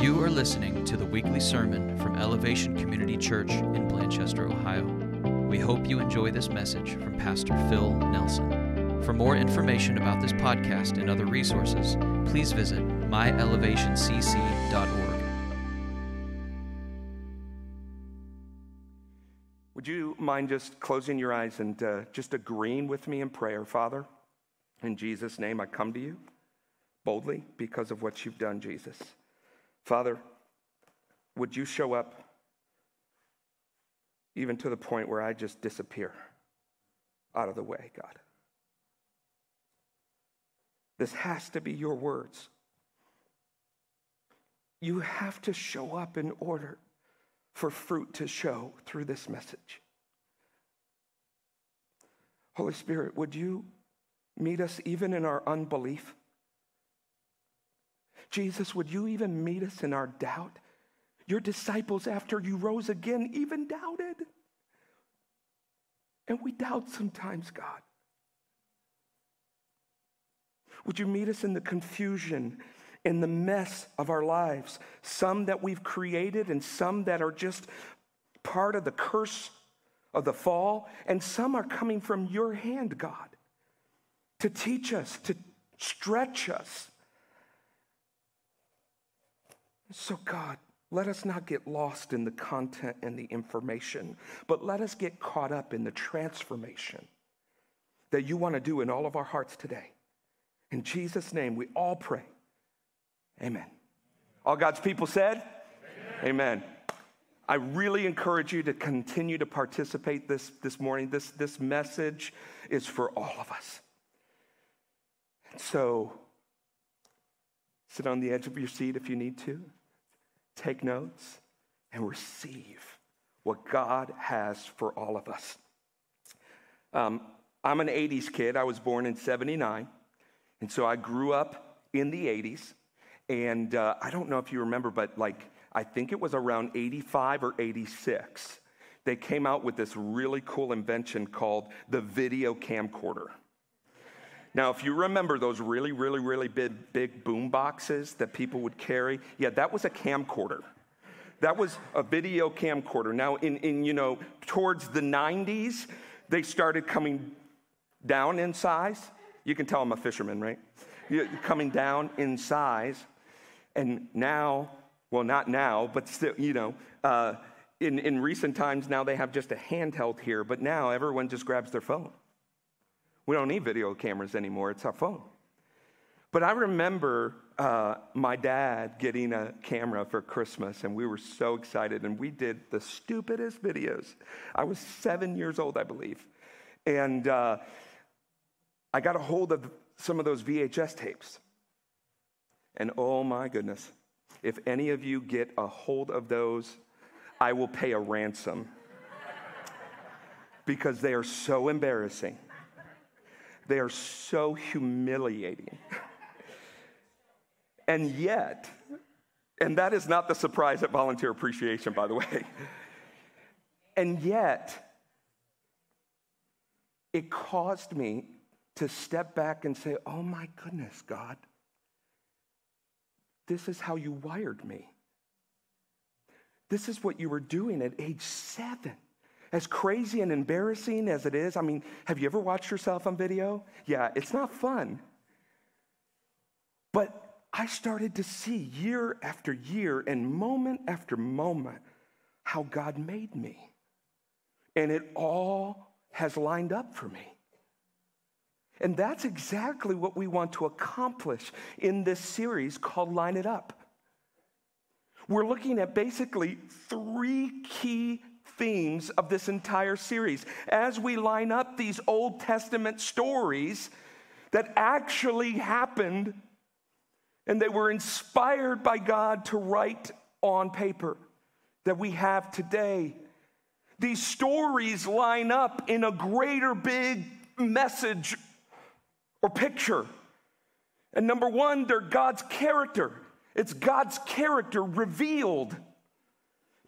You are listening to the weekly sermon from Elevation Community Church in Blanchester, Ohio. We hope you enjoy this message from Pastor Phil Nelson. For more information about this podcast and other resources, please visit myelevationcc.org. Would you mind just closing your eyes and uh, just agreeing with me in prayer, Father? In Jesus' name, I come to you boldly because of what you've done, Jesus. Father, would you show up even to the point where I just disappear out of the way, God? This has to be your words. You have to show up in order for fruit to show through this message. Holy Spirit, would you meet us even in our unbelief? Jesus, would you even meet us in our doubt? Your disciples, after you rose again, even doubted. And we doubt sometimes, God. Would you meet us in the confusion, in the mess of our lives? Some that we've created, and some that are just part of the curse of the fall, and some are coming from your hand, God, to teach us, to stretch us so, God, let us not get lost in the content and the information, but let us get caught up in the transformation that you want to do in all of our hearts today. In Jesus' name, we all pray. Amen. All God's people said? Amen. Amen. I really encourage you to continue to participate this, this morning. This, this message is for all of us. so, sit on the edge of your seat if you need to take notes, and receive what God has for all of us. Um, I'm an 80s kid. I was born in 79. And so I grew up in the 80s. And uh, I don't know if you remember, but like, I think it was around 85 or 86. They came out with this really cool invention called the video camcorder. Now, if you remember those really, really, really big, big boom boxes that people would carry, yeah, that was a camcorder. That was a video camcorder. Now, in, in you know, towards the 90s, they started coming down in size. You can tell I'm a fisherman, right? You're Coming down in size. And now, well, not now, but still, you know, uh, in, in recent times, now they have just a handheld here, but now everyone just grabs their phone. We don't need video cameras anymore, it's our phone. But I remember uh, my dad getting a camera for Christmas, and we were so excited, and we did the stupidest videos. I was seven years old, I believe. And uh, I got a hold of some of those VHS tapes. And oh my goodness, if any of you get a hold of those, I will pay a ransom because they are so embarrassing. They are so humiliating. and yet, and that is not the surprise at volunteer appreciation, by the way. and yet, it caused me to step back and say, Oh my goodness, God, this is how you wired me. This is what you were doing at age seven. As crazy and embarrassing as it is, I mean, have you ever watched yourself on video? Yeah, it's not fun. But I started to see year after year and moment after moment how God made me. And it all has lined up for me. And that's exactly what we want to accomplish in this series called Line It Up. We're looking at basically three key themes of this entire series as we line up these Old Testament stories that actually happened and they were inspired by God to write on paper that we have today. These stories line up in a greater big message or picture. And number one, they're God's character. It's God's character revealed.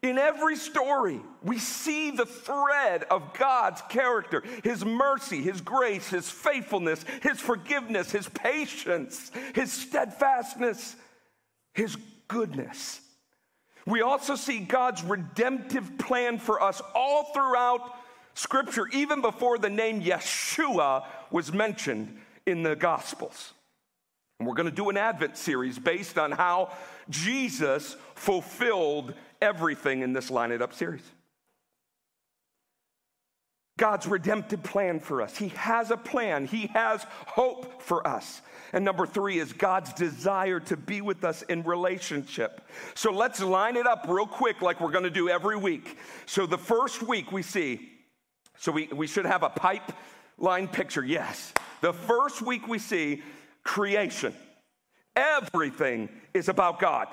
In every story, we see the thread of God's character, His mercy, His grace, His faithfulness, His forgiveness, His patience, His steadfastness, His goodness. We also see God's redemptive plan for us all throughout Scripture, even before the name Yeshua was mentioned in the Gospels. And we're going to do an Advent series based on how Jesus fulfilled everything in this Line It Up series. God's redemptive plan for us. He has a plan, He has hope for us. And number three is God's desire to be with us in relationship. So let's line it up real quick, like we're gonna do every week. So the first week we see, so we, we should have a pipeline picture, yes. The first week we see creation. Everything is about God.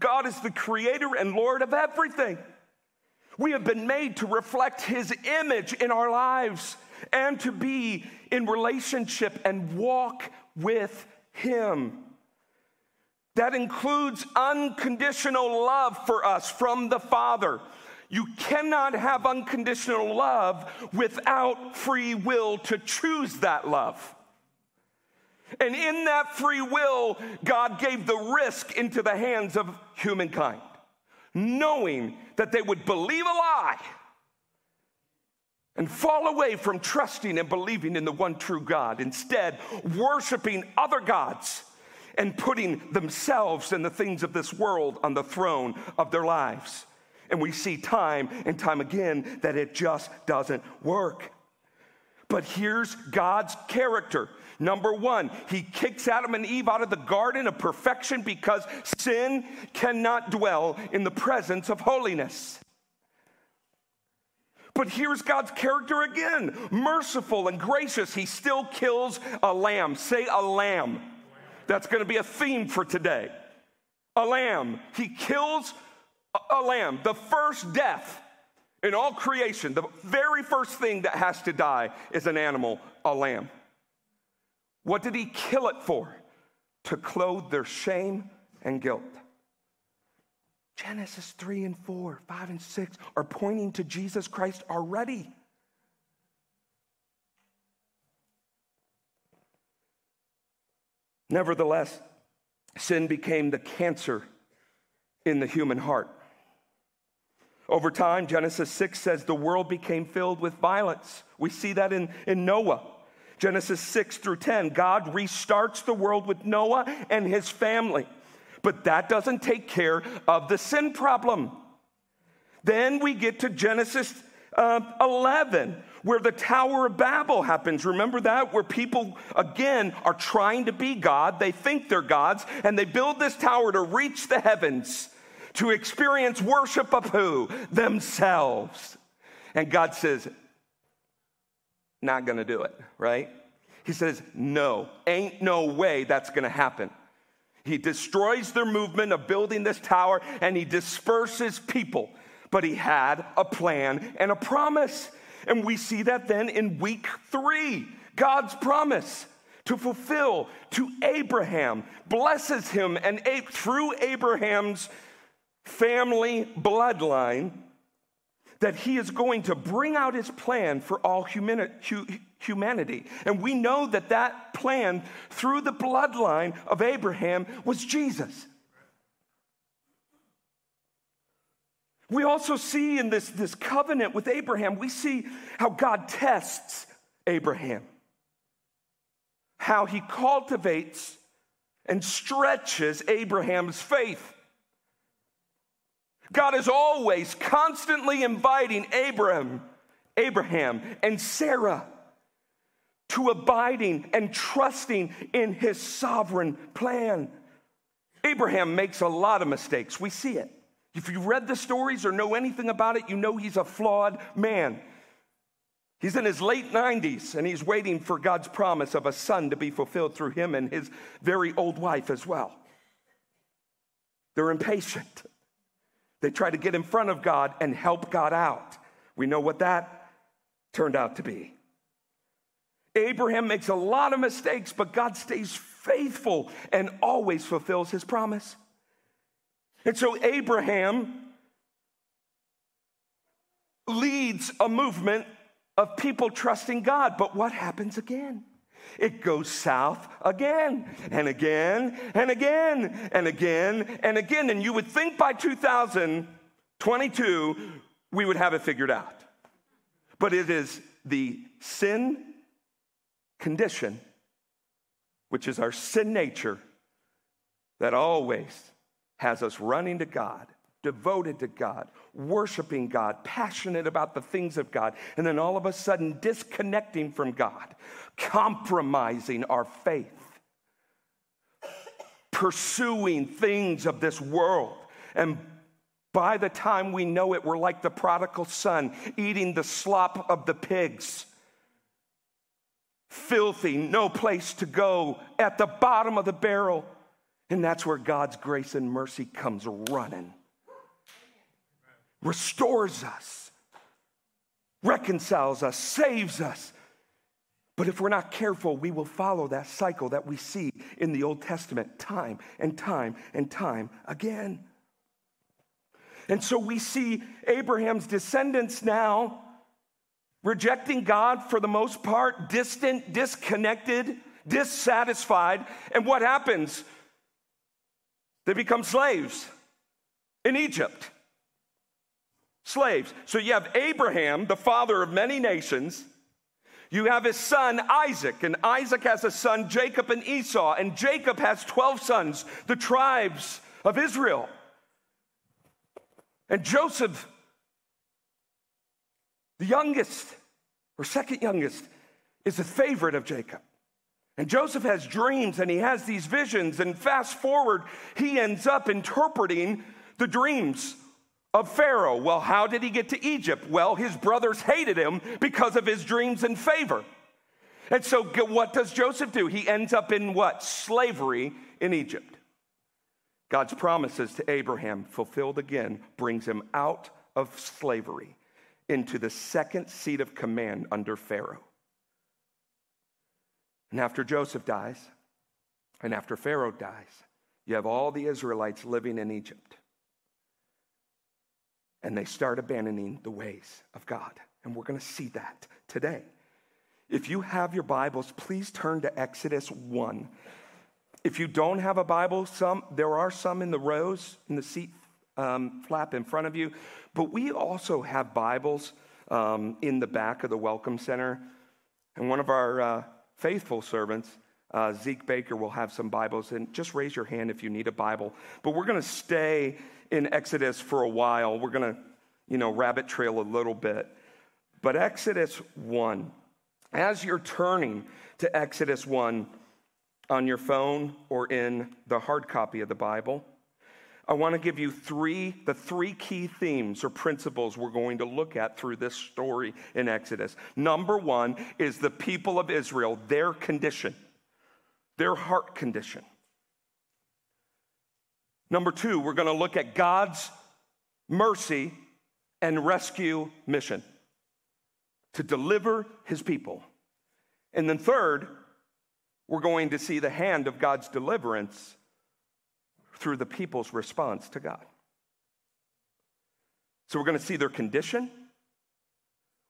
God is the creator and Lord of everything. We have been made to reflect His image in our lives and to be in relationship and walk with Him. That includes unconditional love for us from the Father. You cannot have unconditional love without free will to choose that love. And in that free will, God gave the risk into the hands of humankind, knowing that they would believe a lie and fall away from trusting and believing in the one true God, instead, worshiping other gods and putting themselves and the things of this world on the throne of their lives. And we see time and time again that it just doesn't work. But here's God's character. Number one, he kicks Adam and Eve out of the garden of perfection because sin cannot dwell in the presence of holiness. But here's God's character again merciful and gracious. He still kills a lamb. Say a lamb. That's going to be a theme for today. A lamb. He kills a lamb. The first death in all creation, the very first thing that has to die is an animal, a lamb. What did he kill it for? To clothe their shame and guilt. Genesis 3 and 4, 5 and 6 are pointing to Jesus Christ already. Nevertheless, sin became the cancer in the human heart. Over time, Genesis 6 says the world became filled with violence. We see that in, in Noah. Genesis 6 through 10, God restarts the world with Noah and his family. But that doesn't take care of the sin problem. Then we get to Genesis uh, 11, where the Tower of Babel happens. Remember that? Where people, again, are trying to be God. They think they're gods, and they build this tower to reach the heavens, to experience worship of who? Themselves. And God says, not gonna do it, right? He says, no, ain't no way that's gonna happen. He destroys their movement of building this tower and he disperses people. But he had a plan and a promise. And we see that then in week three God's promise to fulfill to Abraham, blesses him, and through Abraham's family bloodline, that he is going to bring out his plan for all humanity. And we know that that plan through the bloodline of Abraham was Jesus. We also see in this, this covenant with Abraham, we see how God tests Abraham, how he cultivates and stretches Abraham's faith. God is always constantly inviting Abraham, Abraham and Sarah to abiding and trusting in his sovereign plan. Abraham makes a lot of mistakes. We see it. If you read the stories or know anything about it, you know he's a flawed man. He's in his late 90s and he's waiting for God's promise of a son to be fulfilled through him and his very old wife as well. They're impatient. They try to get in front of God and help God out. We know what that turned out to be. Abraham makes a lot of mistakes, but God stays faithful and always fulfills his promise. And so Abraham leads a movement of people trusting God. But what happens again? It goes south again and again and again and again and again. And you would think by 2022 we would have it figured out. But it is the sin condition, which is our sin nature, that always has us running to God devoted to God, worshiping God, passionate about the things of God, and then all of a sudden disconnecting from God, compromising our faith, pursuing things of this world. And by the time we know it, we're like the prodigal son, eating the slop of the pigs. Filthy, no place to go, at the bottom of the barrel. And that's where God's grace and mercy comes running restores us, reconciles us, saves us. But if we're not careful, we will follow that cycle that we see in the Old Testament time and time and time again. And so we see Abraham's descendants now rejecting God for the most part, distant, disconnected, dissatisfied. And what happens? They become slaves in Egypt slaves. So you have Abraham, the father of many nations. You have his son Isaac, and Isaac has a son Jacob and Esau, and Jacob has 12 sons, the tribes of Israel. And Joseph, the youngest or second youngest, is a favorite of Jacob. And Joseph has dreams and he has these visions. And fast forward, he ends up interpreting the dreams of Pharaoh. Well, how did he get to Egypt? Well, his brothers hated him because of his dreams and favor. And so, what does Joseph do? He ends up in what? Slavery in Egypt. God's promises to Abraham, fulfilled again, brings him out of slavery into the second seat of command under Pharaoh. And after Joseph dies, and after Pharaoh dies, you have all the Israelites living in Egypt and they start abandoning the ways of God. And we're going to see that today. If you have your Bibles, please turn to Exodus 1. If you don't have a Bible, some there are some in the rows in the seat um, flap in front of you, but we also have Bibles um, in the back of the Welcome Center. And one of our uh, faithful servants, uh, Zeke Baker, will have some Bibles. And just raise your hand if you need a Bible. But we're going to stay in Exodus for a while. We're going to, you know, rabbit trail a little bit. But Exodus 1, as you're turning to Exodus 1 on your phone or in the hard copy of the Bible, I want to give you three, the three key themes or principles we're going to look at through this story in Exodus. Number one is the people of Israel, their condition, their heart condition. Number two, we're going to look at God's mercy and rescue mission to deliver his people. And then, third, we're going to see the hand of God's deliverance through the people's response to God. So, we're going to see their condition,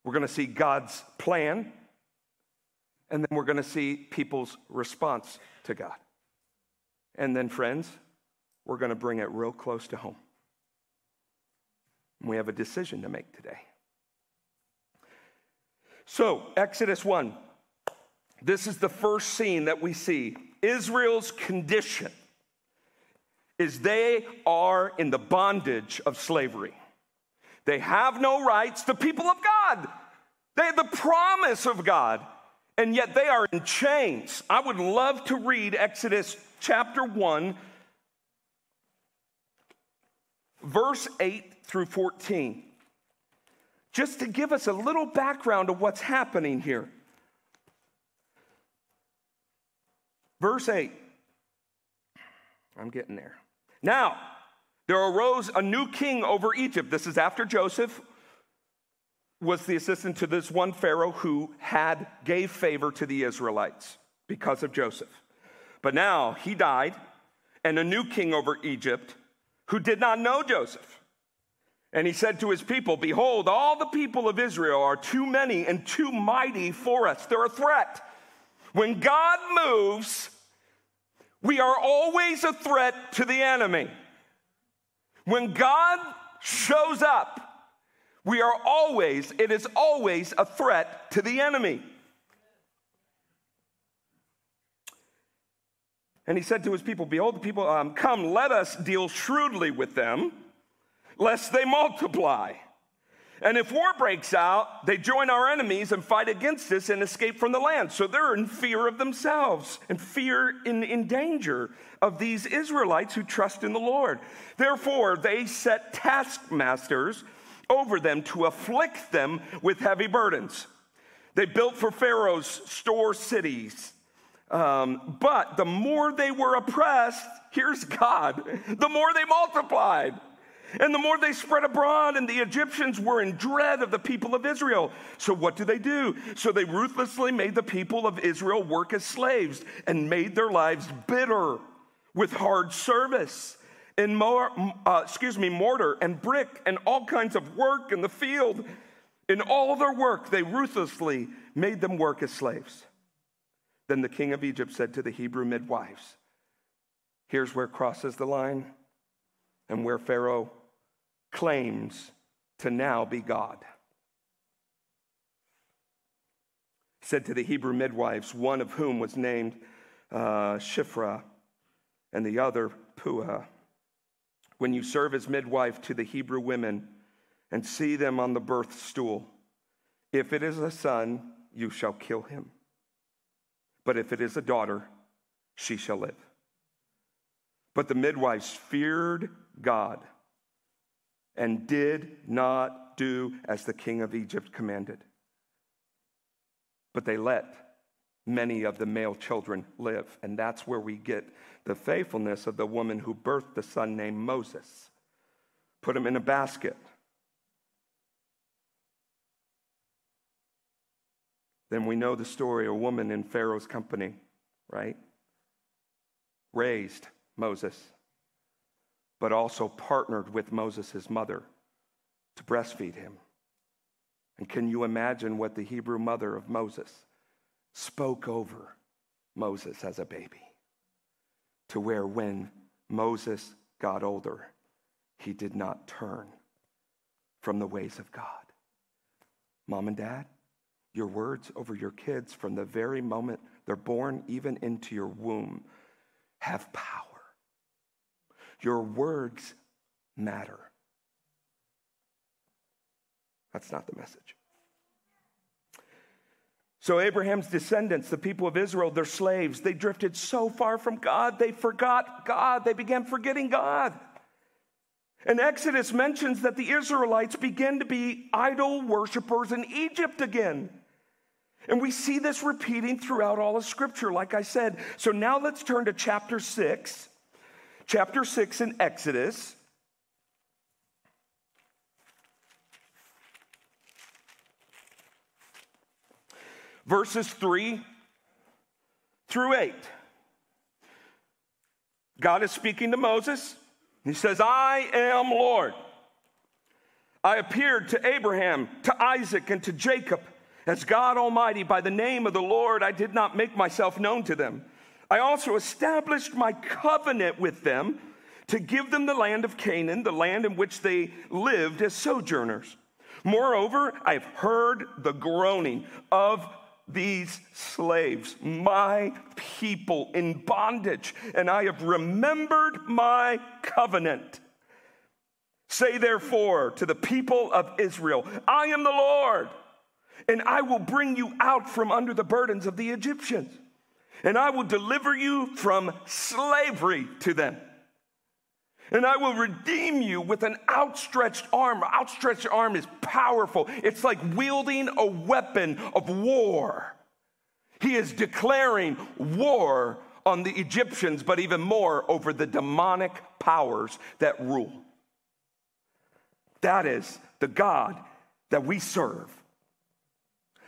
we're going to see God's plan, and then we're going to see people's response to God. And then, friends, we're going to bring it real close to home. We have a decision to make today. So, Exodus 1. This is the first scene that we see. Israel's condition is they are in the bondage of slavery. They have no rights. The people of God, they have the promise of God, and yet they are in chains. I would love to read Exodus chapter 1, verse 8 through 14, just to give us a little background of what's happening here. Verse 8. I'm getting there. Now, there arose a new king over Egypt. This is after Joseph was the assistant to this one Pharaoh who had gave favor to the Israelites because of Joseph. But now he died, and a new king over Egypt who did not know Joseph. And he said to his people, Behold, all the people of Israel are too many and too mighty for us. They're a threat. When God moves, we are always a threat to the enemy. When God shows up, we are always, it is always a threat to the enemy. And he said to his people, Behold, the people, um, come, let us deal shrewdly with them, lest they multiply. And if war breaks out, they join our enemies and fight against us and escape from the land. So they're in fear of themselves and fear in, in danger of these Israelites who trust in the Lord. Therefore, they set taskmasters over them to afflict them with heavy burdens. They built for Pharaoh's store cities um, but the more they were oppressed, here's God, the more they multiplied. And the more they spread abroad, and the Egyptians were in dread of the people of Israel. So, what do they do? So, they ruthlessly made the people of Israel work as slaves and made their lives bitter with hard service and more, uh, excuse me, mortar and brick and all kinds of work in the field. In all their work, they ruthlessly made them work as slaves. Then the king of Egypt said to the Hebrew midwives, Here's where crosses the line and where Pharaoh claims to now be God. Said to the Hebrew midwives, one of whom was named uh, Shiphrah and the other Puah, when you serve as midwife to the Hebrew women and see them on the birth stool, if it is a son, you shall kill him. But if it is a daughter, she shall live. But the midwives feared God and did not do as the king of Egypt commanded. But they let many of the male children live. And that's where we get the faithfulness of the woman who birthed the son named Moses. Put him in a basket then we know the story a woman in Pharaoh's company, right? Raised Moses, but also partnered with Moses' mother to breastfeed him. And can you imagine what the Hebrew mother of Moses spoke over Moses as a baby? To where when Moses got older, he did not turn from the ways of God. Mom and dad, your words over your kids from the very moment they're born, even into your womb, have power. Your words matter. That's not the message. So, Abraham's descendants, the people of Israel, they're slaves. They drifted so far from God, they forgot God. They began forgetting God. And Exodus mentions that the Israelites began to be idol worshippers in Egypt again. And we see this repeating throughout all of Scripture, like I said. So now let's turn to chapter 6. Chapter 6 in Exodus. Verses 3 through 8. God is speaking to Moses. He says, I am Lord. I appeared to Abraham, to Isaac, and to Jacob as God Almighty, by the name of the Lord, I did not make myself known to them. I also established my covenant with them to give them the land of Canaan, the land in which they lived as sojourners. Moreover, I've heard the groaning of these slaves, my people in bondage, and I have remembered my covenant. Say therefore to the people of Israel, I am the Lord and I will bring you out from under the burdens of the Egyptians, and I will deliver you from slavery to them. And I will redeem you with an outstretched arm. Outstretched arm is powerful. It's like wielding a weapon of war. He is declaring war on the Egyptians, but even more over the demonic powers that rule. That is the God that we serve.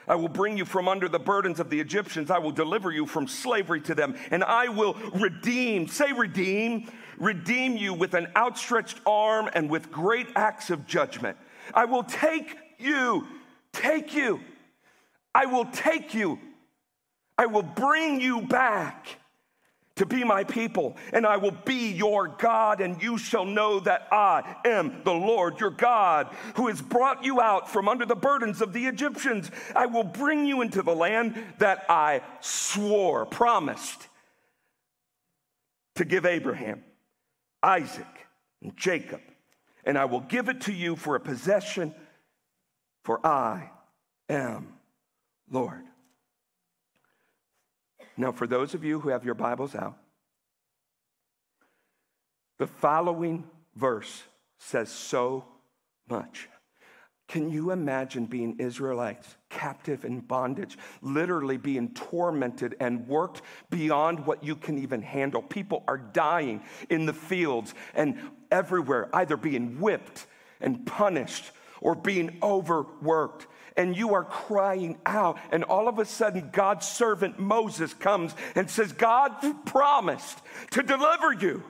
I will bring you from under the burdens of the Egyptians. I will deliver you from slavery to them, and I will redeem, say, redeem, redeem you with an outstretched arm and with great acts of judgment. I will take you, take you. I will take you. I will bring you back to be my people, and I will be your God, and you shall know that I am the Lord your God, who has brought you out from under the burdens of the Egyptians. I will bring you into the land that I swore, promised to give Abraham, Isaac, and Jacob, and I will give it to you for a possession, for I am Lord. Now, for those of you who have your Bibles out, the following verse says so much. Can you imagine being Israelites, captive in bondage, literally being tormented and worked beyond what you can even handle? People are dying in the fields and everywhere, either being whipped and punished or being overworked and you are crying out. And all of a sudden, God's servant Moses comes and says, God promised to deliver you.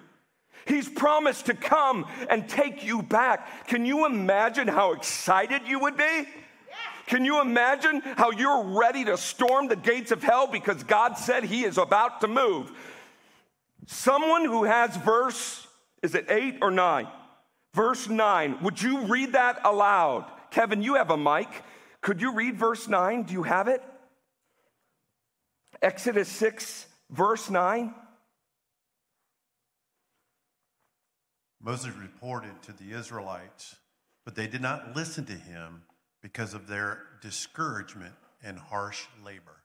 He's promised to come and take you back. Can you imagine how excited you would be? Can you imagine how you're ready to storm the gates of hell because God said He is about to move? Someone who has verse, is it eight or nine? Verse nine. Would you read that aloud? Kevin, you have a mic. Could you read verse 9? Do you have it? Exodus 6, verse 9. Moses reported to the Israelites, but they did not listen to him because of their discouragement and harsh labor.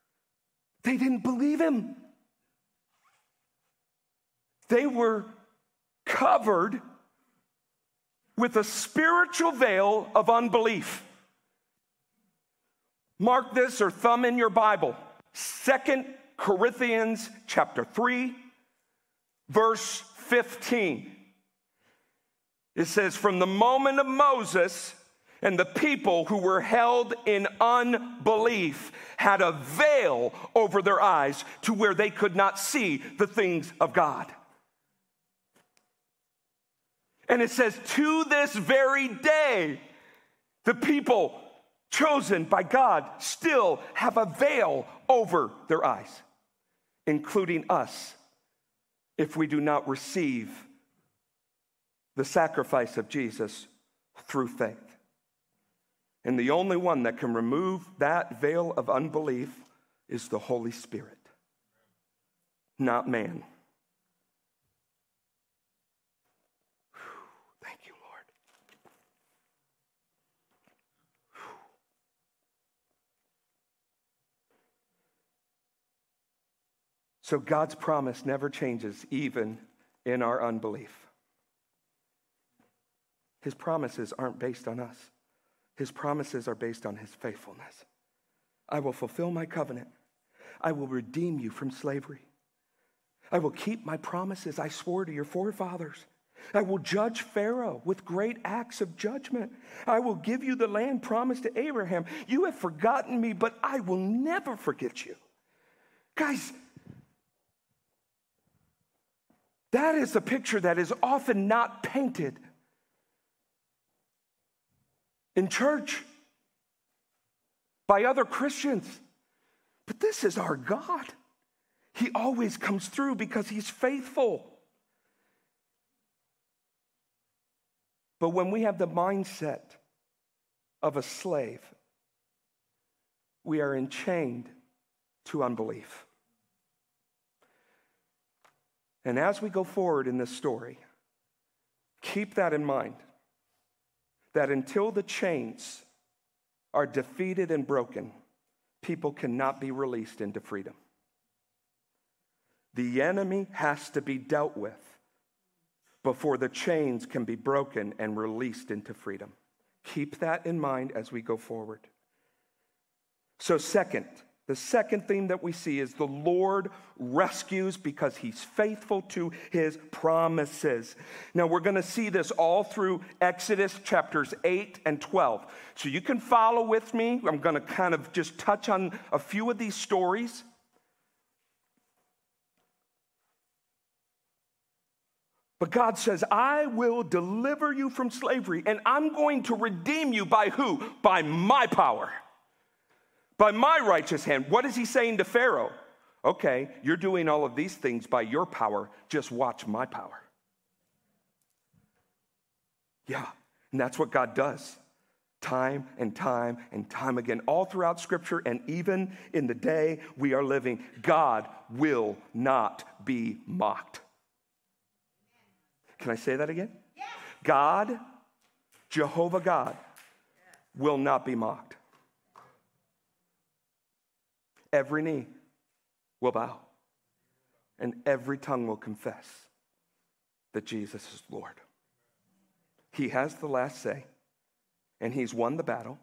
They didn't believe him. They were covered with a spiritual veil of unbelief. Mark this or thumb in your Bible. Second Corinthians chapter 3, verse 15. It says, From the moment of Moses and the people who were held in unbelief had a veil over their eyes to where they could not see the things of God. And it says, To this very day, the people chosen by God still have a veil over their eyes, including us, if we do not receive the sacrifice of Jesus through faith. And the only one that can remove that veil of unbelief is the Holy Spirit, not man. So God's promise never changes, even in our unbelief. His promises aren't based on us, His promises are based on His faithfulness. I will fulfill my covenant, I will redeem you from slavery. I will keep my promises I swore to your forefathers. I will judge Pharaoh with great acts of judgment. I will give you the land promised to Abraham. You have forgotten me, but I will never forget you. Guys, That is a picture that is often not painted in church by other Christians. But this is our God. He always comes through because he's faithful. But when we have the mindset of a slave, we are enchained to unbelief. And as we go forward in this story, keep that in mind that until the chains are defeated and broken, people cannot be released into freedom. The enemy has to be dealt with before the chains can be broken and released into freedom. Keep that in mind as we go forward. So, second, the second theme that we see is the Lord rescues because he's faithful to his promises. Now, we're going to see this all through Exodus chapters 8 and 12. So you can follow with me. I'm going to kind of just touch on a few of these stories. But God says, I will deliver you from slavery, and I'm going to redeem you by who? By my power by my righteous hand. What is he saying to Pharaoh? Okay, you're doing all of these things by your power, just watch my power. Yeah, and that's what God does time and time and time again, all throughout Scripture, and even in the day we are living. God will not be mocked. Can I say that again? God, Jehovah God, will not be mocked. Every knee will bow, and every tongue will confess that Jesus is Lord. He has the last say, and He's won the battle,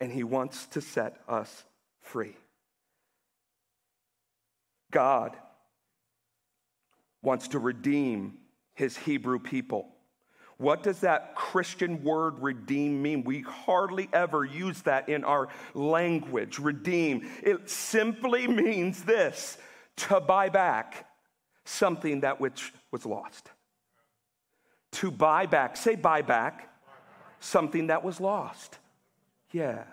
and He wants to set us free. God wants to redeem His Hebrew people. What does that Christian word redeem mean? We hardly ever use that in our language. Redeem. It simply means this to buy back something that which was lost to buy back, say buy back, something that was lost. Yeah.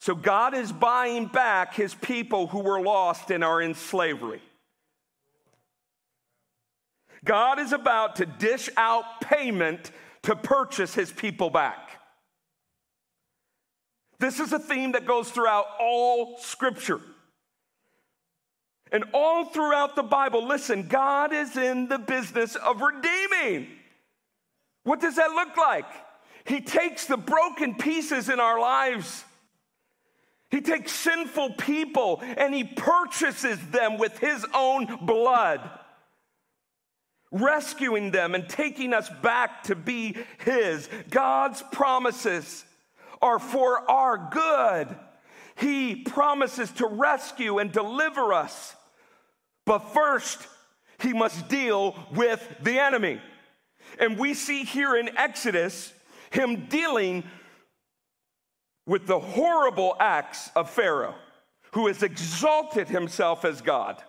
So God is buying back his people who were lost and are in slavery. God is about to dish out payment to purchase his people back. This is a theme that goes throughout all scripture. And all throughout the Bible, listen, God is in the business of redeeming. What does that look like? He takes the broken pieces in our lives. He takes sinful people and he purchases them with his own blood, rescuing them and taking us back to be his. God's promises are for our good. He promises to rescue and deliver us. But first, he must deal with the enemy. And we see here in Exodus him dealing with the horrible acts of Pharaoh, who has exalted himself as God.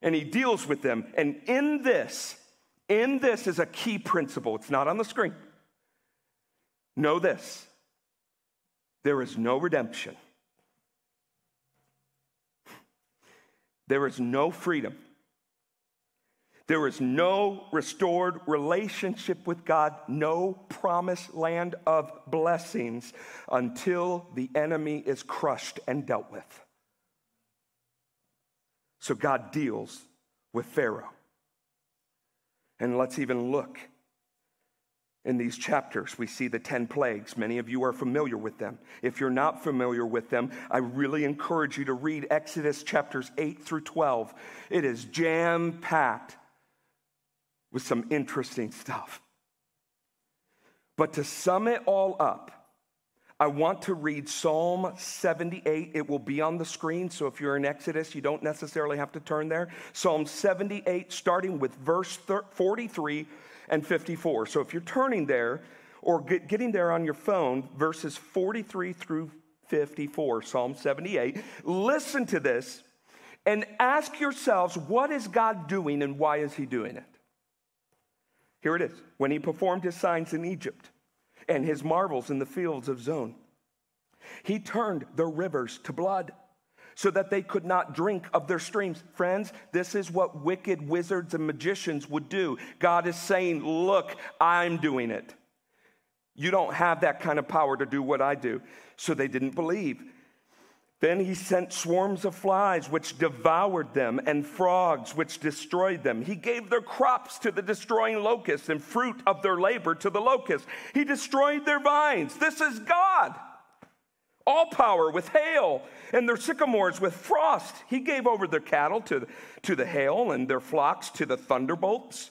And he deals with them. And in this, in this is a key principle. It's not on the screen. Know this there is no redemption There is no freedom. There is no restored relationship with God, no promised land of blessings until the enemy is crushed and dealt with. So God deals with Pharaoh. And let's even look in these chapters, we see the 10 plagues. Many of you are familiar with them. If you're not familiar with them, I really encourage you to read Exodus chapters 8 through 12. It is jam packed with some interesting stuff. But to sum it all up, I want to read Psalm 78. It will be on the screen, so if you're in Exodus, you don't necessarily have to turn there. Psalm 78, starting with verse 43 and 54. So if you're turning there or get, getting there on your phone, verses 43 through 54, Psalm 78, listen to this and ask yourselves, what is God doing and why is he doing it? Here it is. When he performed his signs in Egypt and his marvels in the fields of Zoan, he turned the rivers to blood so that they could not drink of their streams. Friends, this is what wicked wizards and magicians would do. God is saying, Look, I'm doing it. You don't have that kind of power to do what I do. So they didn't believe. Then he sent swarms of flies, which devoured them, and frogs, which destroyed them. He gave their crops to the destroying locusts, and fruit of their labor to the locusts. He destroyed their vines. This is God all power with hail, and their sycamores with frost. He gave over their cattle to, to the hail, and their flocks to the thunderbolts.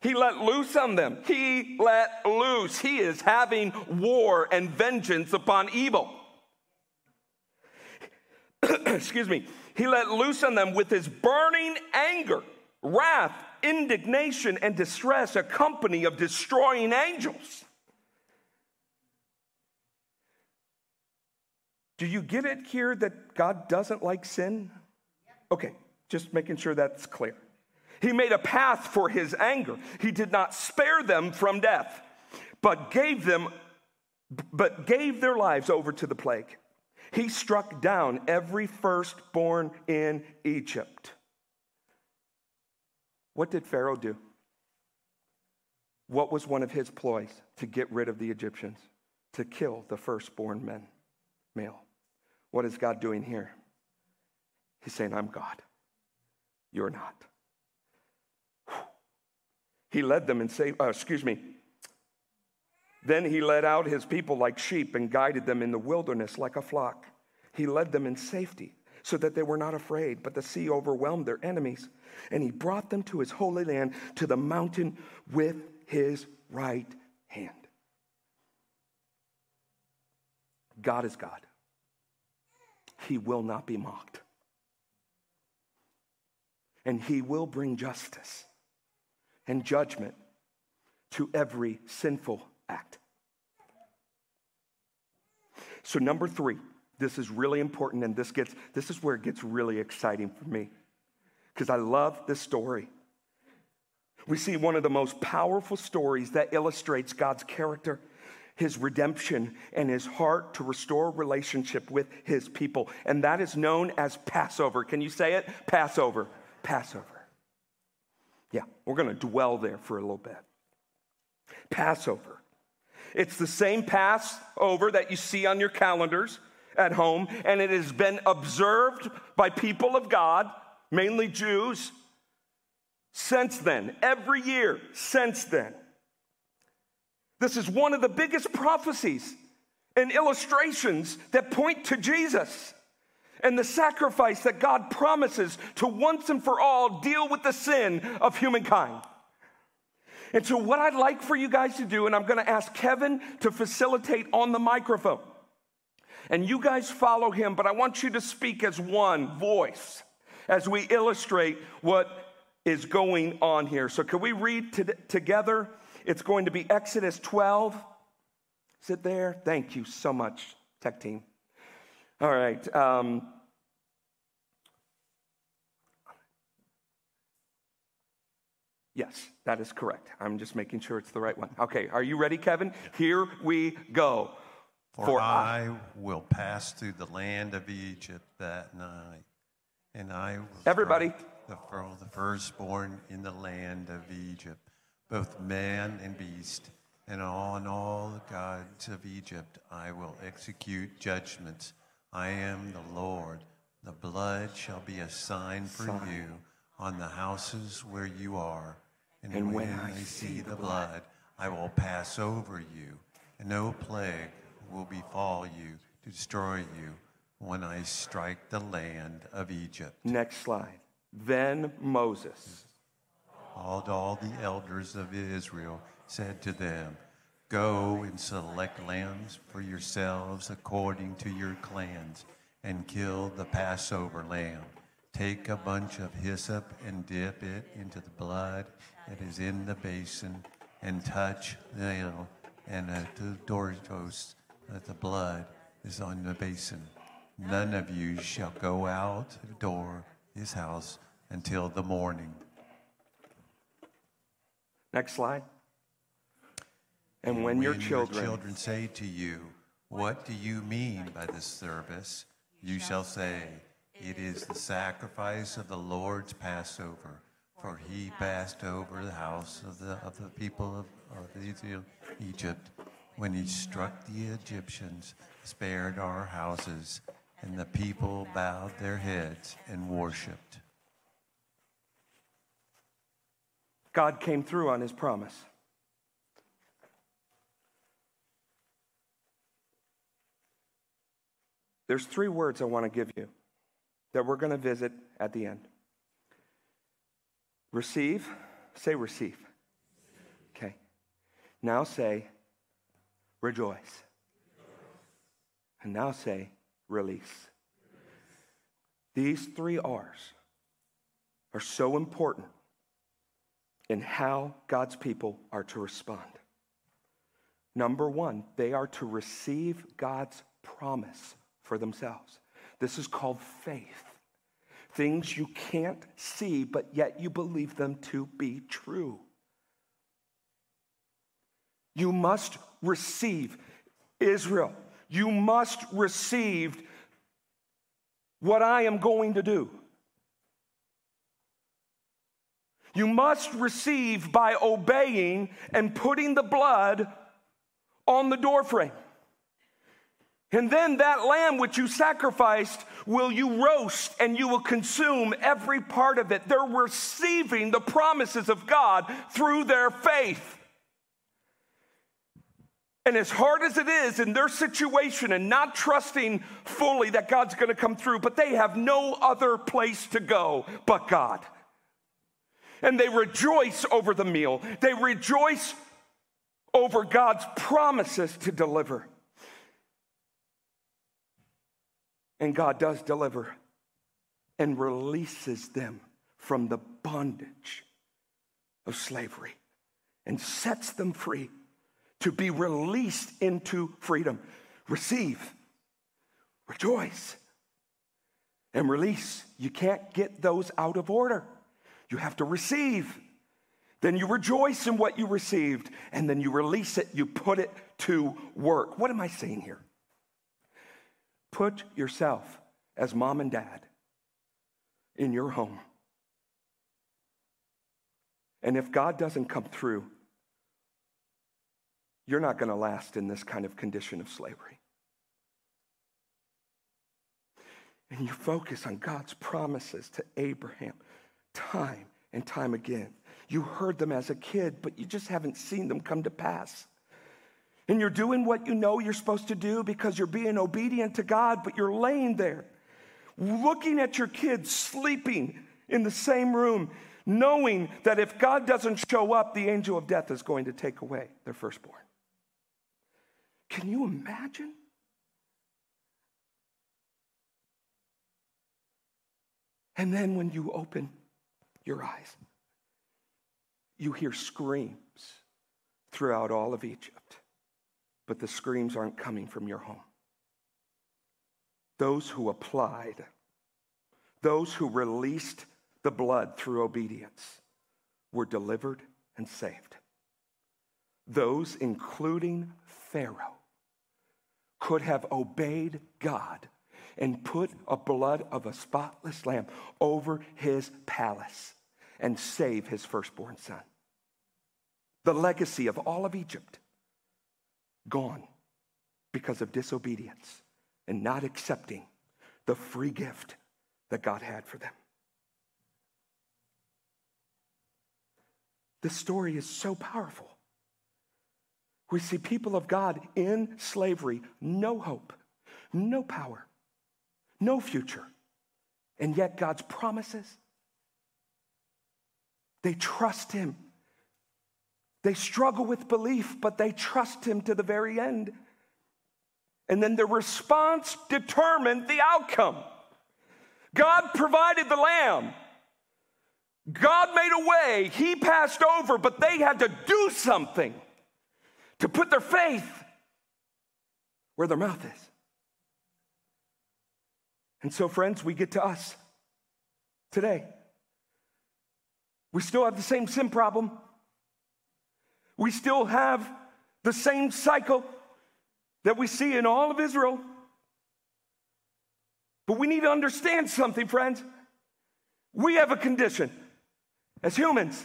He let loose on them. He let loose. He is having war and vengeance upon evil. Excuse me. He let loose on them with his burning anger, wrath, indignation, and distress, a company of destroying angels. Do you get it here that God doesn't like sin? Okay, just making sure that's clear. He made a path for his anger. He did not spare them from death, but gave them but gave their lives over to the plague. He struck down every firstborn in Egypt. What did Pharaoh do? What was one of his ploys to get rid of the Egyptians? To kill the firstborn men, male. What is God doing here? He's saying, I'm God. You're not. He led them and say, uh, excuse me. Then he led out his people like sheep and guided them in the wilderness like a flock. He led them in safety so that they were not afraid, but the sea overwhelmed their enemies. And he brought them to his holy land, to the mountain with his right hand. God is God. He will not be mocked. And he will bring justice and judgment to every sinful act. So, number three, this is really important, and this, gets, this is where it gets really exciting for me because I love this story. We see one of the most powerful stories that illustrates God's character, his redemption, and his heart to restore relationship with his people. And that is known as Passover. Can you say it? Passover. Passover. Yeah, we're going to dwell there for a little bit. Passover. It's the same Passover that you see on your calendars at home, and it has been observed by people of God, mainly Jews, since then, every year since then. This is one of the biggest prophecies and illustrations that point to Jesus and the sacrifice that God promises to once and for all deal with the sin of humankind. And so, what I'd like for you guys to do, and I'm gonna ask Kevin to facilitate on the microphone, and you guys follow him, but I want you to speak as one voice as we illustrate what is going on here. So, can we read to- together? It's going to be Exodus 12. Is it there? Thank you so much, tech team. All right. Um, yes, that is correct. I'm just making sure it's the right one. Okay, are you ready, Kevin? Here we go. For, For I will pass through the land of Egypt that night, and I will Everybody. the, the firstborn in the land of Egypt, both man and beast, and on all the gods of Egypt I will execute judgments. I am the Lord. The blood shall be a sign for Sign. you on the houses where you are. And, And when, when I see the blood, I will pass over you, and no plague will befall you to destroy you when I strike the land of Egypt. Next slide. Then Moses. All, all the elders of Israel said to them, Go and select lambs for yourselves according to your clans, and kill the Passover lamb. Take a bunch of hyssop and dip it into the blood that is in the basin, and touch the nail and at the doorpost that uh, the blood is on the basin. None of you shall go out of the door his house until the morning. Next slide. And when, your children, children say to you, What do you mean by this service? You shall say, It is the sacrifice of the Lord's Passover. For he passed over the house of the, of the people of, of Egypt when he struck the Egyptians, spared our houses, and the people bowed their heads and worshiped. God came through on his promise. There's three words I want to give you that we're going to visit at the end. Receive, say receive. Okay. Now say rejoice. And now say release. These three R's are so important in how God's people are to respond. Number one, they are to receive God's promise for themselves. This is called faith. Things you can't see, but yet you believe them to be true. You must receive Israel. You must receive what I am going to do. You must receive by obeying and putting the blood on the doorframe. And then that lamb which you sacrificed will you roast and you will consume every part of it. They're receiving the promises of God through their faith. And as hard as it is in their situation and not trusting fully that God's going to come through, but they have no other place to go but God. And they rejoice over the meal, they rejoice over God's promises to deliver. And God does deliver and releases them from the bondage of slavery and sets them free to be released into freedom. Receive, rejoice, and release. You can't get those out of order. You have to receive. Then you rejoice in what you received, and then you release it, you put it to work. What am I saying here? Put yourself as mom and dad in your home. And if God doesn't come through, you're not going to last in this kind of condition of slavery. And you focus on God's promises to Abraham time and time again. You heard them as a kid, but you just haven't seen them come to pass. And you're doing what you know you're supposed to do because you're being obedient to God, but you're laying there looking at your kids sleeping in the same room, knowing that if God doesn't show up, the angel of death is going to take away their firstborn. Can you imagine? And then when you open your eyes, you hear screams throughout all of Egypt but the screams aren't coming from your home. Those who applied, those who released the blood through obedience, were delivered and saved. Those, including Pharaoh, could have obeyed God and put a blood of a spotless lamb over his palace and save his firstborn son. The legacy of all of Egypt gone because of disobedience and not accepting the free gift that God had for them. This story is so powerful. We see people of God in slavery, no hope, no power, no future, and yet God's promises, they trust Him they struggle with belief, but they trust him to the very end. And then the response determined the outcome. God provided the lamb. God made a way. He passed over, but they had to do something to put their faith where their mouth is. And so, friends, we get to us today. We still have the same sin problem. We still have the same cycle that we see in all of Israel. But we need to understand something, friends. We have a condition as humans,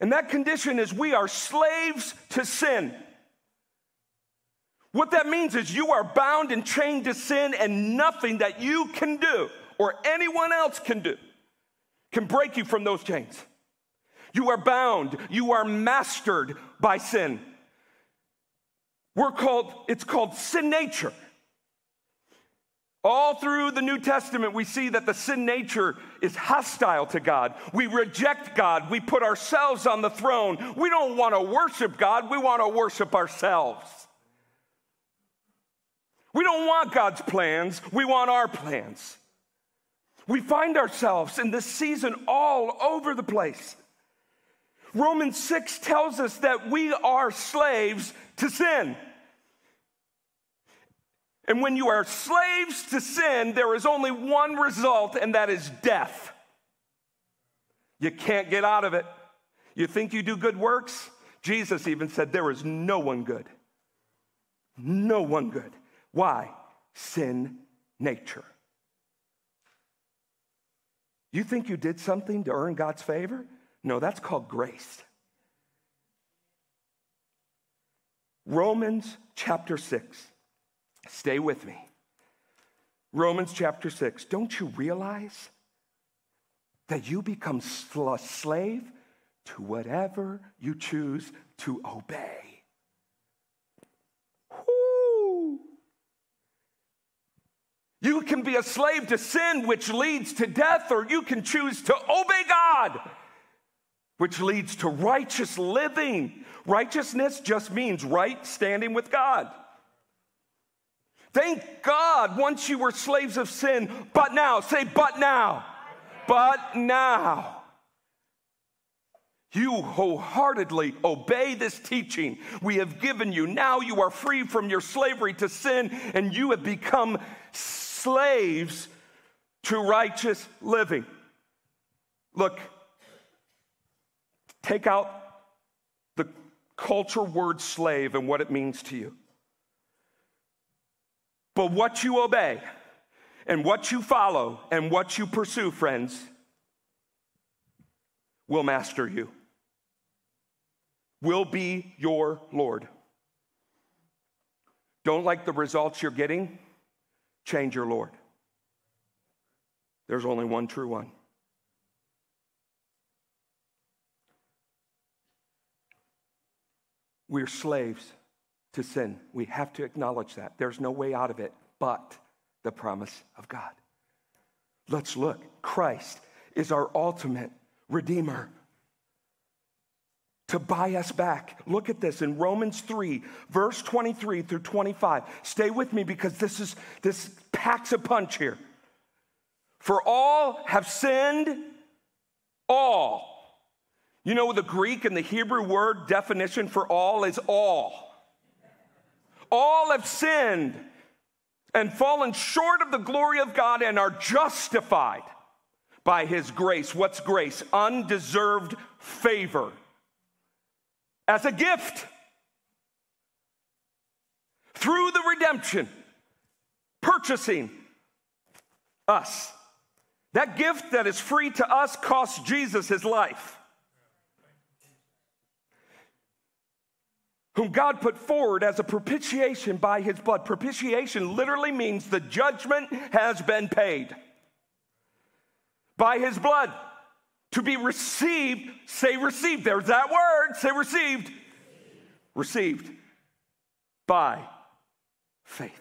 and that condition is we are slaves to sin. What that means is you are bound and chained to sin, and nothing that you can do or anyone else can do can break you from those chains. You are bound, you are mastered by sin. We're called, it's called sin nature. All through the New Testament, we see that the sin nature is hostile to God. We reject God. We put ourselves on the throne. We don't want to worship God, we want to worship ourselves. We don't want God's plans, we want our plans. We find ourselves in this season all over the place. Romans 6 tells us that we are slaves to sin. And when you are slaves to sin, there is only one result, and that is death. You can't get out of it. You think you do good works? Jesus even said, There is no one good. No one good. Why? Sin nature. You think you did something to earn God's favor? No, that's called grace. Romans chapter 6. Stay with me. Romans chapter 6. Don't you realize that you become a slave to whatever you choose to obey? Woo. You can be a slave to sin, which leads to death, or you can choose to obey God, which leads to righteous living. Righteousness just means right standing with God. Thank God once you were slaves of sin, but now, say, but now, but now. You wholeheartedly obey this teaching we have given you. Now you are free from your slavery to sin and you have become slaves to righteous living. Look, take out the culture word slave and what it means to you. But what you obey and what you follow and what you pursue, friends, will master you, will be your Lord. Don't like the results you're getting? Change your Lord. There's only one true one. We're slaves to sin. We have to acknowledge that. There's no way out of it but the promise of God. Let's look. Christ is our ultimate Redeemer to buy us back. Look at this in Romans 3, verse 23 through 25. Stay with me because this is this packs a punch here. For all have sinned, all. You know the Greek and the Hebrew word definition for all is all. All have sinned and fallen short of the glory of God and are justified by his grace. What's grace? Undeserved favor as a gift through the redemption, purchasing us. That gift that is free to us cost Jesus his life. Whom God put forward as a propitiation by his blood. Propitiation literally means the judgment has been paid by his blood to be received. Say received. There's that word. Say received. Received by faith.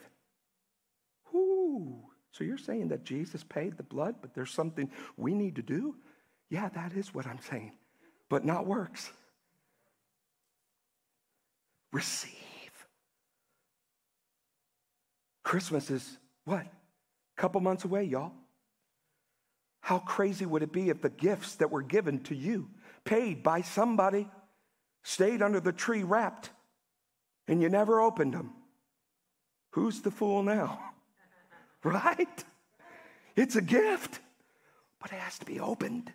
Ooh. So you're saying that Jesus paid the blood, but there's something we need to do? Yeah, that is what I'm saying, but not works receive. Christmas is what? A couple months away, y'all. How crazy would it be if the gifts that were given to you, paid by somebody, stayed under the tree wrapped and you never opened them? Who's the fool now? Right? It's a gift, but it has to be opened.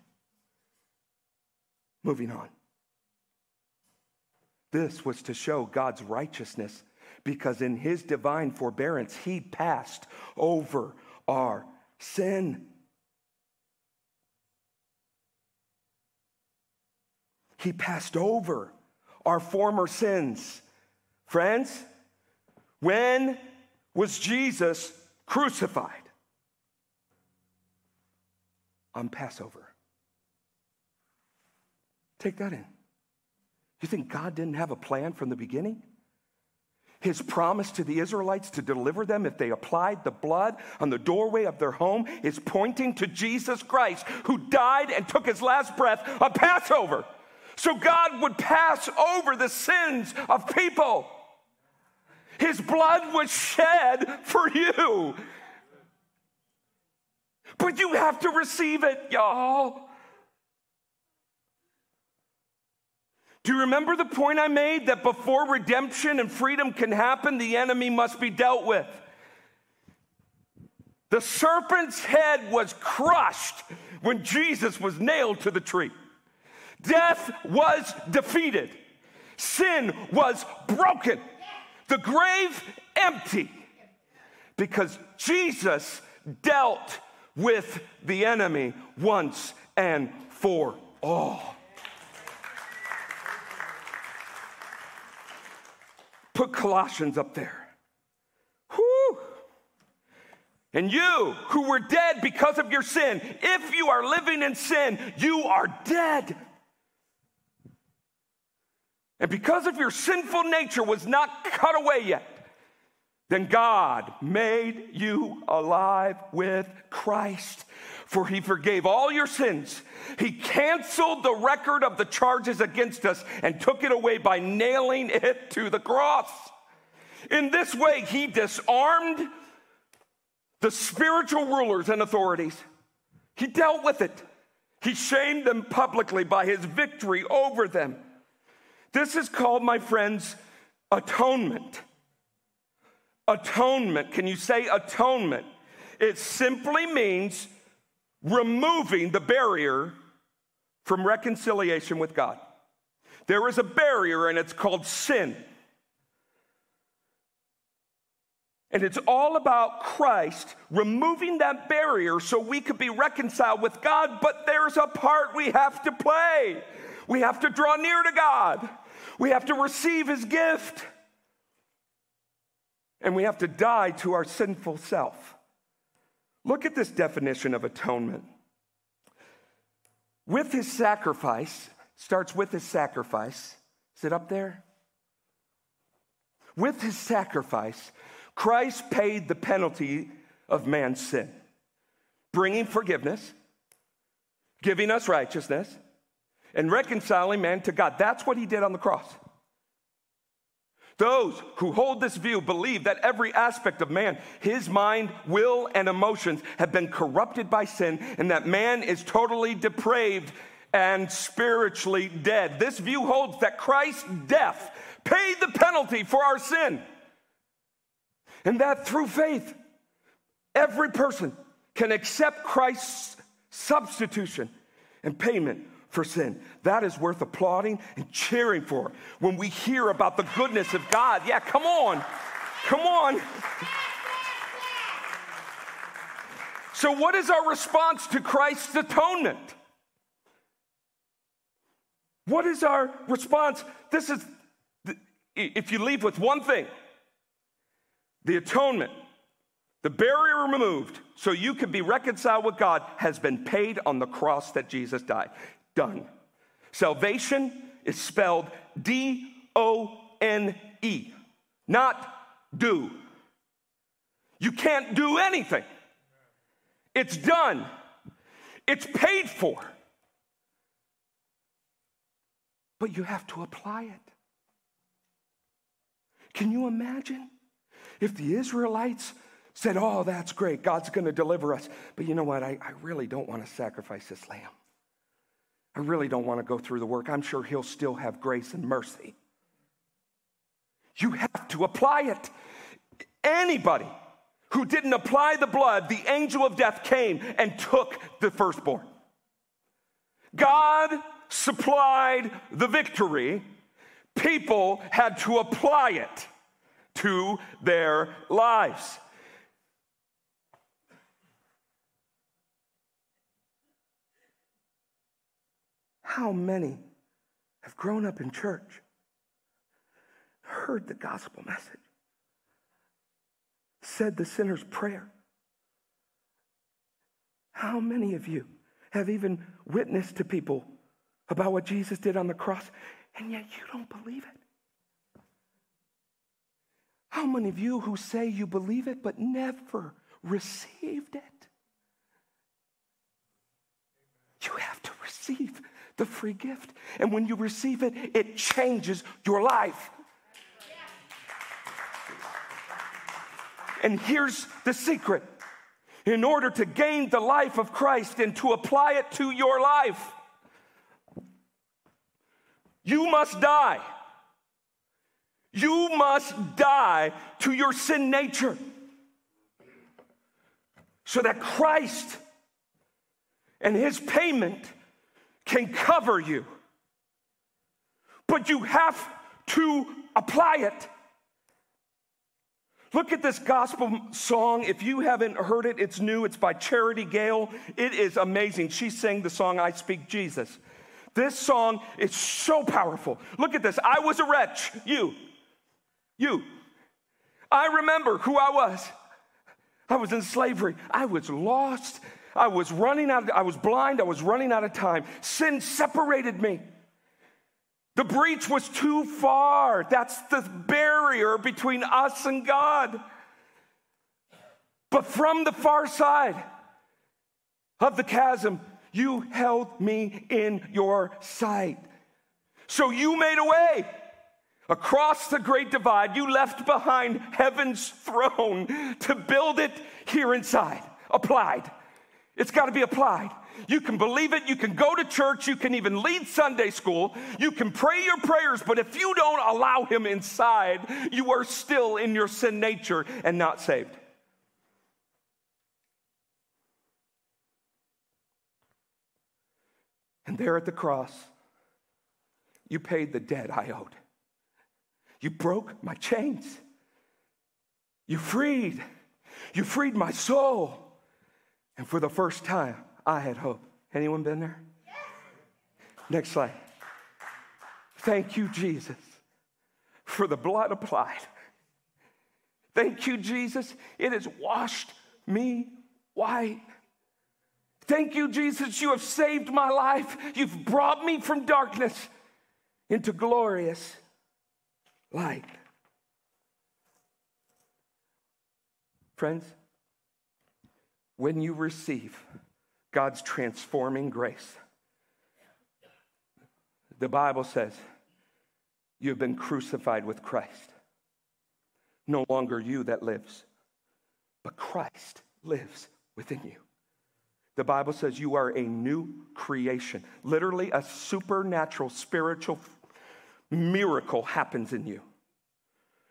Moving on. This was to show God's righteousness because in his divine forbearance, he passed over our sin. He passed over our former sins. Friends, when was Jesus crucified? On Passover. Take that in. You think God didn't have a plan from the beginning? His promise to the Israelites to deliver them if they applied the blood on the doorway of their home is pointing to Jesus Christ, who died and took his last breath on Passover. So God would pass over the sins of people. His blood was shed for you. But you have to receive it, y'all. Do you remember the point I made that before redemption and freedom can happen, the enemy must be dealt with? The serpent's head was crushed when Jesus was nailed to the tree. Death was defeated. Sin was broken. The grave empty because Jesus dealt with the enemy once and for all. Colossians up there. And you who were dead because of your sin, if you are living in sin, you are dead. And because of your sinful nature was not cut away yet, then God made you alive with Christ. For he forgave all your sins. He canceled the record of the charges against us and took it away by nailing it to the cross. In this way, he disarmed the spiritual rulers and authorities. He dealt with it. He shamed them publicly by his victory over them. This is called, my friends, atonement. Atonement. Can you say atonement? It simply means removing the barrier from reconciliation with God. There is a barrier, and it's called sin. And it's all about Christ removing that barrier so we could be reconciled with God. But there's a part we have to play. We have to draw near to God, we have to receive His gift, and we have to die to our sinful self. Look at this definition of atonement. With his sacrifice, starts with his sacrifice. Is it up there? With his sacrifice, Christ paid the penalty of man's sin, bringing forgiveness, giving us righteousness, and reconciling man to God. That's what he did on the cross. Those who hold this view believe that every aspect of man, his mind, will, and emotions have been corrupted by sin, and that man is totally depraved and spiritually dead. This view holds that Christ's death paid the penalty for our sin, and that through faith, every person can accept Christ's substitution and payment for sin. That is worth applauding and cheering for. When we hear about the goodness of God, yeah, come on, come on. So, what is our response to Christ's atonement? What is our response? This is, if you leave with one thing, the atonement, the barrier removed so you can be reconciled with God has been paid on the cross that Jesus died done. Salvation is spelled D O N E, not do. You can't do anything. It's done. It's paid for. But you have to apply it. Can you imagine if the Israelites said, Oh, that's great, God's going to deliver us, but you know what? I, I really don't want to sacrifice this lamb. I really don't want to go through the work. I'm sure He'll still have grace and mercy. You have to apply it. Anybody who didn't apply the blood, the angel of death came and took the firstborn. God supplied the victory, people had to apply it to their lives. How many have grown up in church, heard the gospel message, said the sinner's prayer? How many of you have even witnessed to people about what Jesus did on the cross, and yet you don't believe it? How many of you who say you believe it but never received it? You have to receive the free gift. And when you receive it, it changes your life. And here's the secret in order to gain the life of Christ and to apply it to your life, you must die. You must die to your sin nature so that Christ and his payment can cover you. But you have to apply it. Look at this gospel song. If you haven't heard it, it's new. It's by Charity Gayle. It is amazing. She sang the song I Speak Jesus. This song is so powerful. Look at this. I was a wretch. You. You. I remember who I was. I was in slavery. I was lost. I was running out. Of, I was blind. I was running out of time. Sin separated me. The breach was too far. That's the barrier between us and God. But from the far side of the chasm, you held me in your sight. So you made a way. Across the great divide, you left behind heaven's throne to build it here inside. Applied. It's got to be applied. You can believe it. You can go to church. You can even lead Sunday school. You can pray your prayers. But if you don't allow Him inside, you are still in your sin nature and not saved. And there at the cross, you paid the debt I owed. You broke my chains. You freed. You freed my soul. And for the first time, I had hope. Anyone been there? Yes. Next slide. Thank you, Jesus, for the blood applied. Thank you, Jesus. It has washed me white. Thank you, Jesus. You have saved my life. You've brought me from darkness into glorious light. Friends, when you receive God's transforming grace. The Bible says you have been crucified with Christ. No longer you that lives, but Christ lives within you. The Bible says you are a new creation. Literally, a supernatural spiritual miracle happens in you.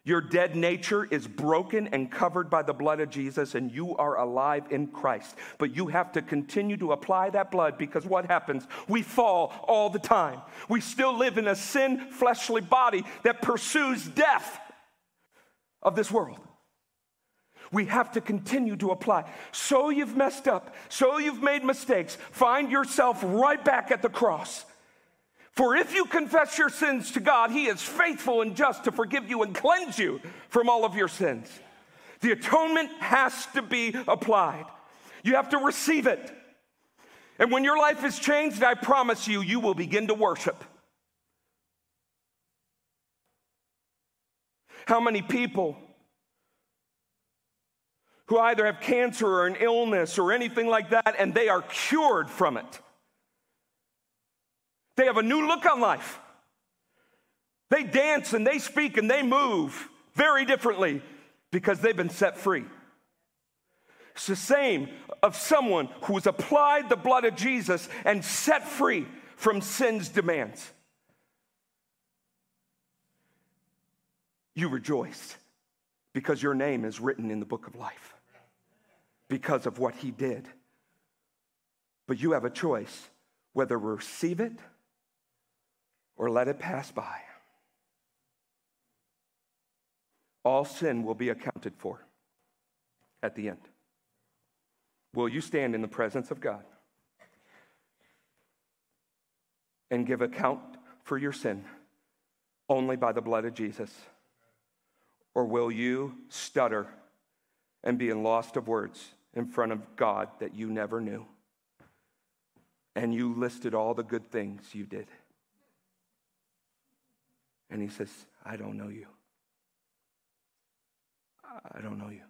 Your dead nature is broken and covered by the blood of Jesus, and you are alive in Christ. But you have to continue to apply that blood because what happens? We fall all the time. We still live in a sin fleshly body that pursues death of this world. We have to continue to apply. So you've messed up, so you've made mistakes, find yourself right back at the cross for if you confess your sins to God, He is faithful and just to forgive you and cleanse you from all of your sins. The atonement has to be applied. You have to receive it. And when your life is changed, I promise you, you will begin to worship. How many people who either have cancer or an illness or anything like that, and they are cured from it? They have a new look on life. They dance and they speak and they move very differently because they've been set free. It's the same of someone who has applied the blood of Jesus and set free from sin's demands. You rejoice because your name is written in the book of life because of what he did. But you have a choice whether to receive it or let it pass by. All sin will be accounted for at the end. Will you stand in the presence of God and give account for your sin only by the blood of Jesus? Or will you stutter and be in lost of words in front of God that you never knew? And you listed all the good things you did. And he says, I don't know you. I don't know you.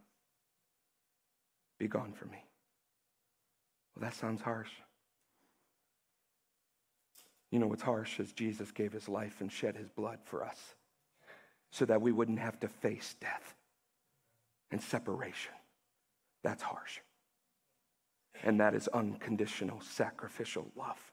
Be gone from me. Well, that sounds harsh. You know what's harsh is Jesus gave his life and shed his blood for us so that we wouldn't have to face death and separation. That's harsh. And that is unconditional sacrificial love.